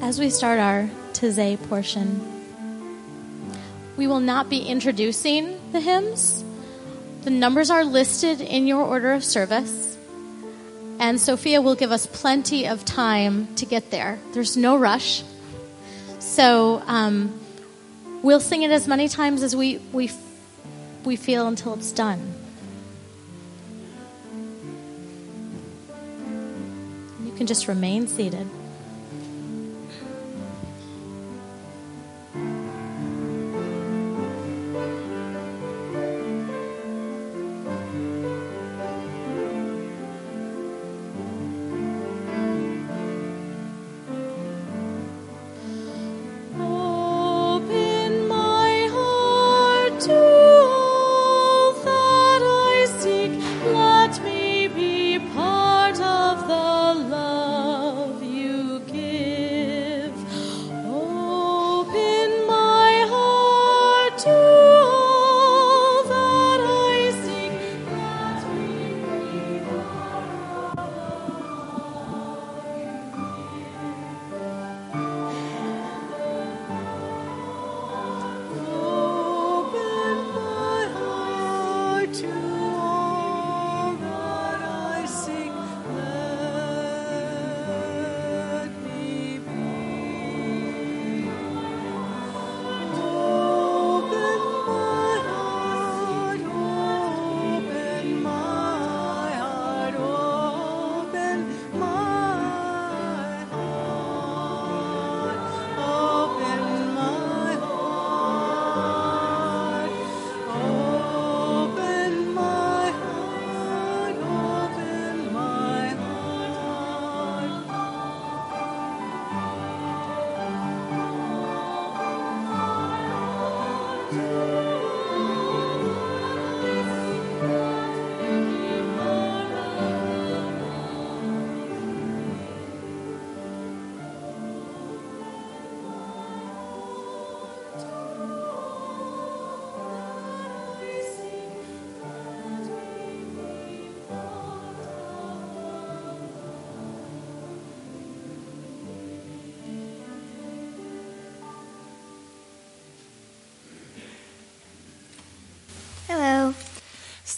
as we start our Taizé portion, we will not be introducing the hymns. The numbers are listed in your order of service, and Sophia will give us plenty of time to get there. There's no rush. So um, we'll sing it as many times as we, we, we feel until it's done. You can just remain seated.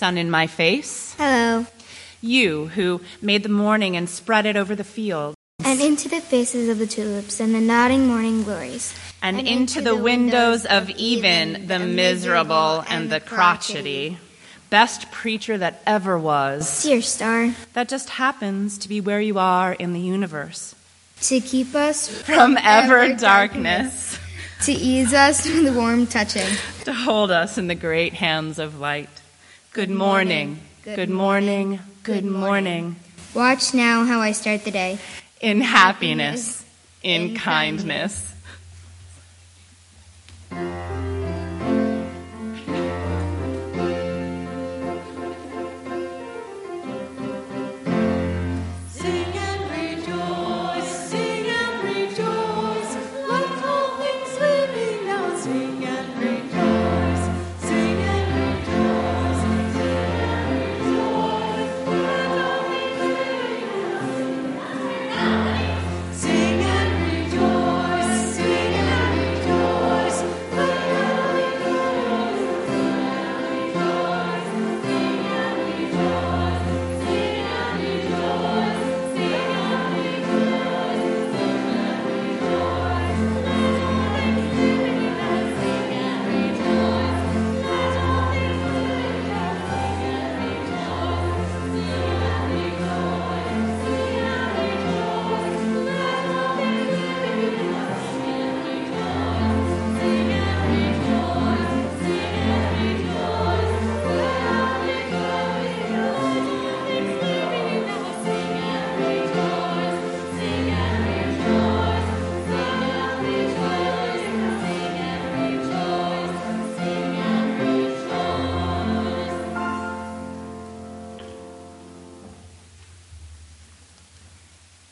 Sun in my face, Hello. you who made the morning and spread it over the field, And into the faces of the tulips and the nodding morning glories. and, into, the, windows of even the miserable and the crotchety. Best preacher that ever was. Dear star, That just happens to be where you are in the universe. to keep us, From ever darkness, to ease us from the warm touching. to hold us in the great hands of light. Good morning, good morning, good morning. Watch now how I start the day. In happiness, in kindness.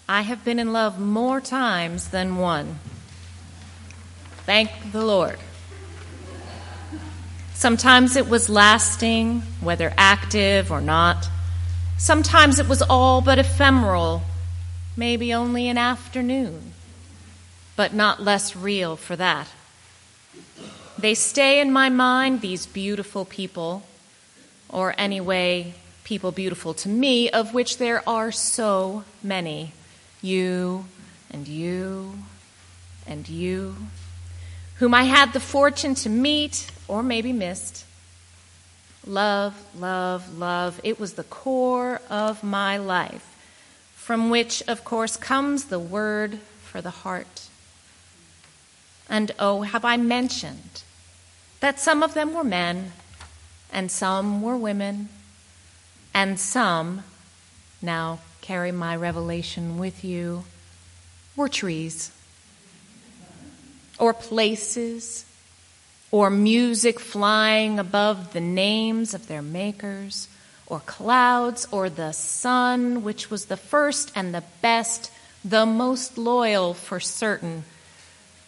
I have been in love more times than one. Thank the Lord. Sometimes it was lasting, whether active or not. Sometimes it was all but ephemeral, maybe only an afternoon. but not less real for that. They stay in my mind, these beautiful people, or anyway, people beautiful to me, of which there are so many. You and you and you, whom I had the fortune to meet or maybe missed. Love, love, love. It was the core of my life, from which, of course, comes the word for the heart. And oh, have I mentioned that some of them were men, and some were women, and some, now carry my revelation with you, were trees, or places, or music flying above the names of their makers, or clouds, or the sun, which was the first and the best, the most loyal for certain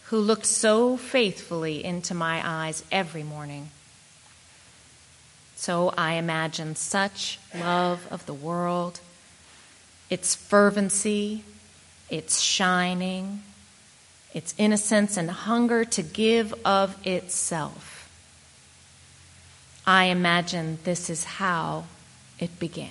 who looked so faithfully into my eyes every morning. So I imagine such love of the world, its fervency, its shining, its innocence and hunger to give of itself. I imagine this is how it began.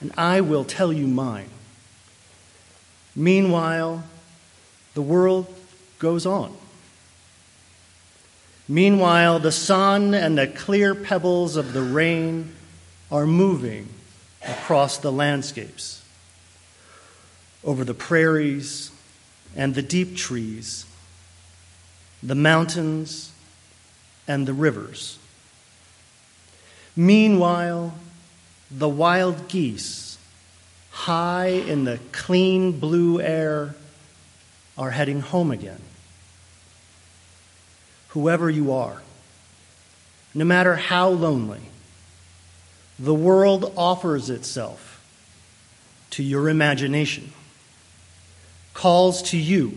and I will tell you mine. Meanwhile, the world goes on. Meanwhile, the sun and the clear pebbles of the rain are moving across the landscapes. over the prairies and the deep trees, the mountains and the rivers. Meanwhile, the wild geese, high in the clean blue air, are heading home again. Whoever you are, no matter how lonely, the world offers itself to your imagination, calls to you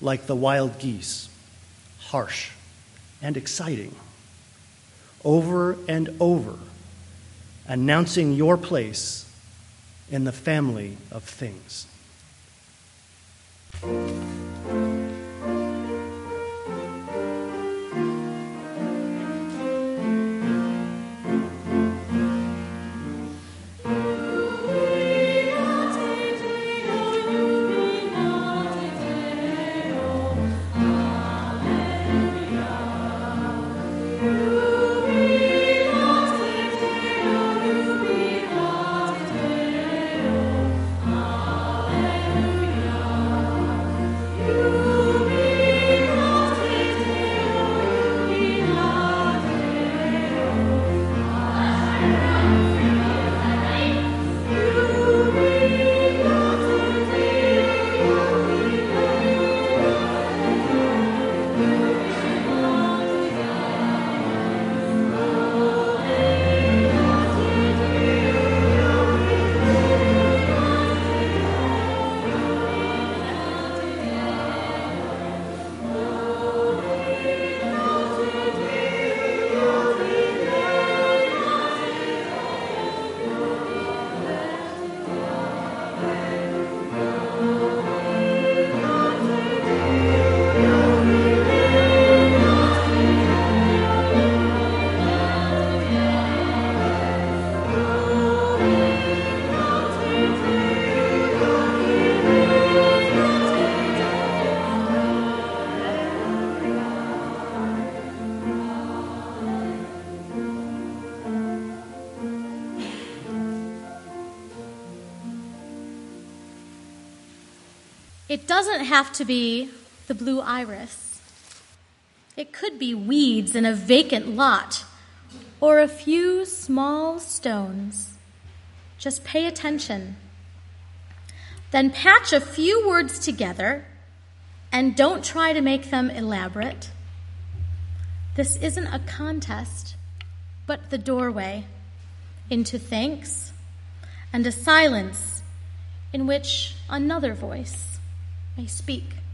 like the wild geese, harsh and exciting, over and over, announcing your place in the family of things. It doesn't have to be the blue iris. It could be weeds in a vacant lot or a few small stones. Just pay attention. Then patch a few words together and don't try to make them elaborate. This isn't a contest, but the doorway into thanks and a silence in which another voice may speak.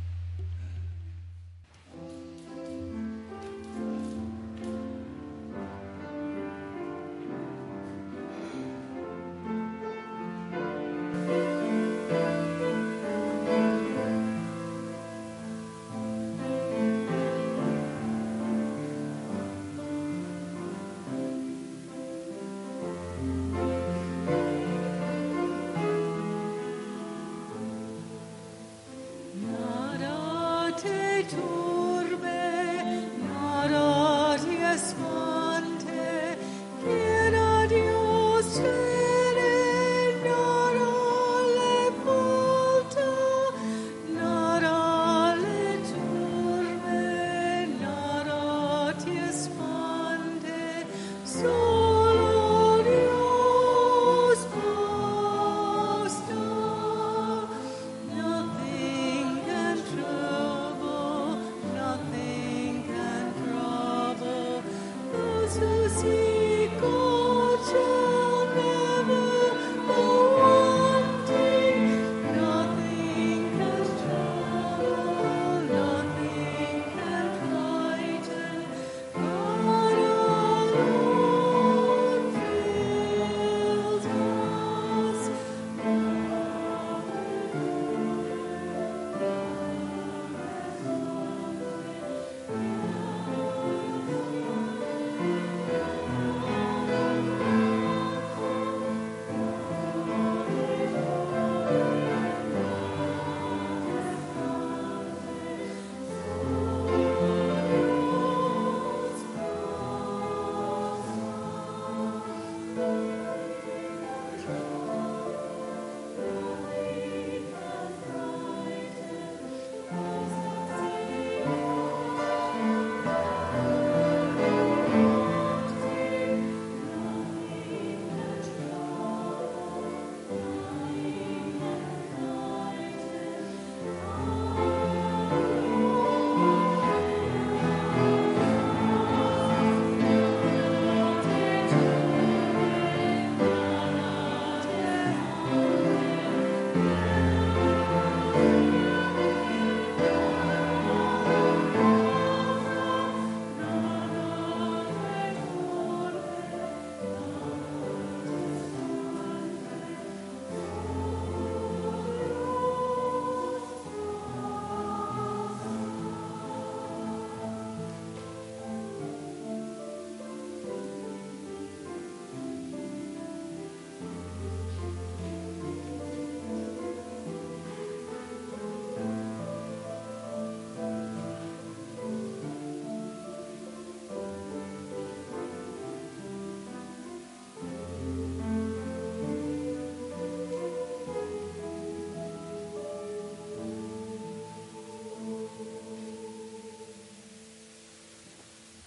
to see.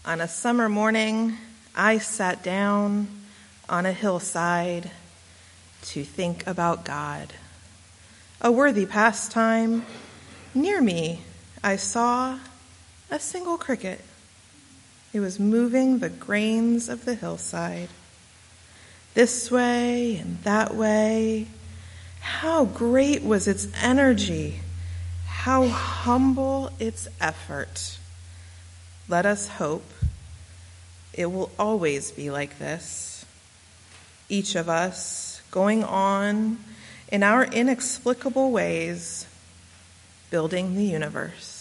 On a summer morning, I sat down on a hillside to think about God. A worthy pastime. Near me, I saw a single cricket. It was moving the grains of the hillside. This way and that way. How great was its energy! How humble its effort. Let us hope it will always be like this. Each of us going on in our inexplicable ways, building the universe.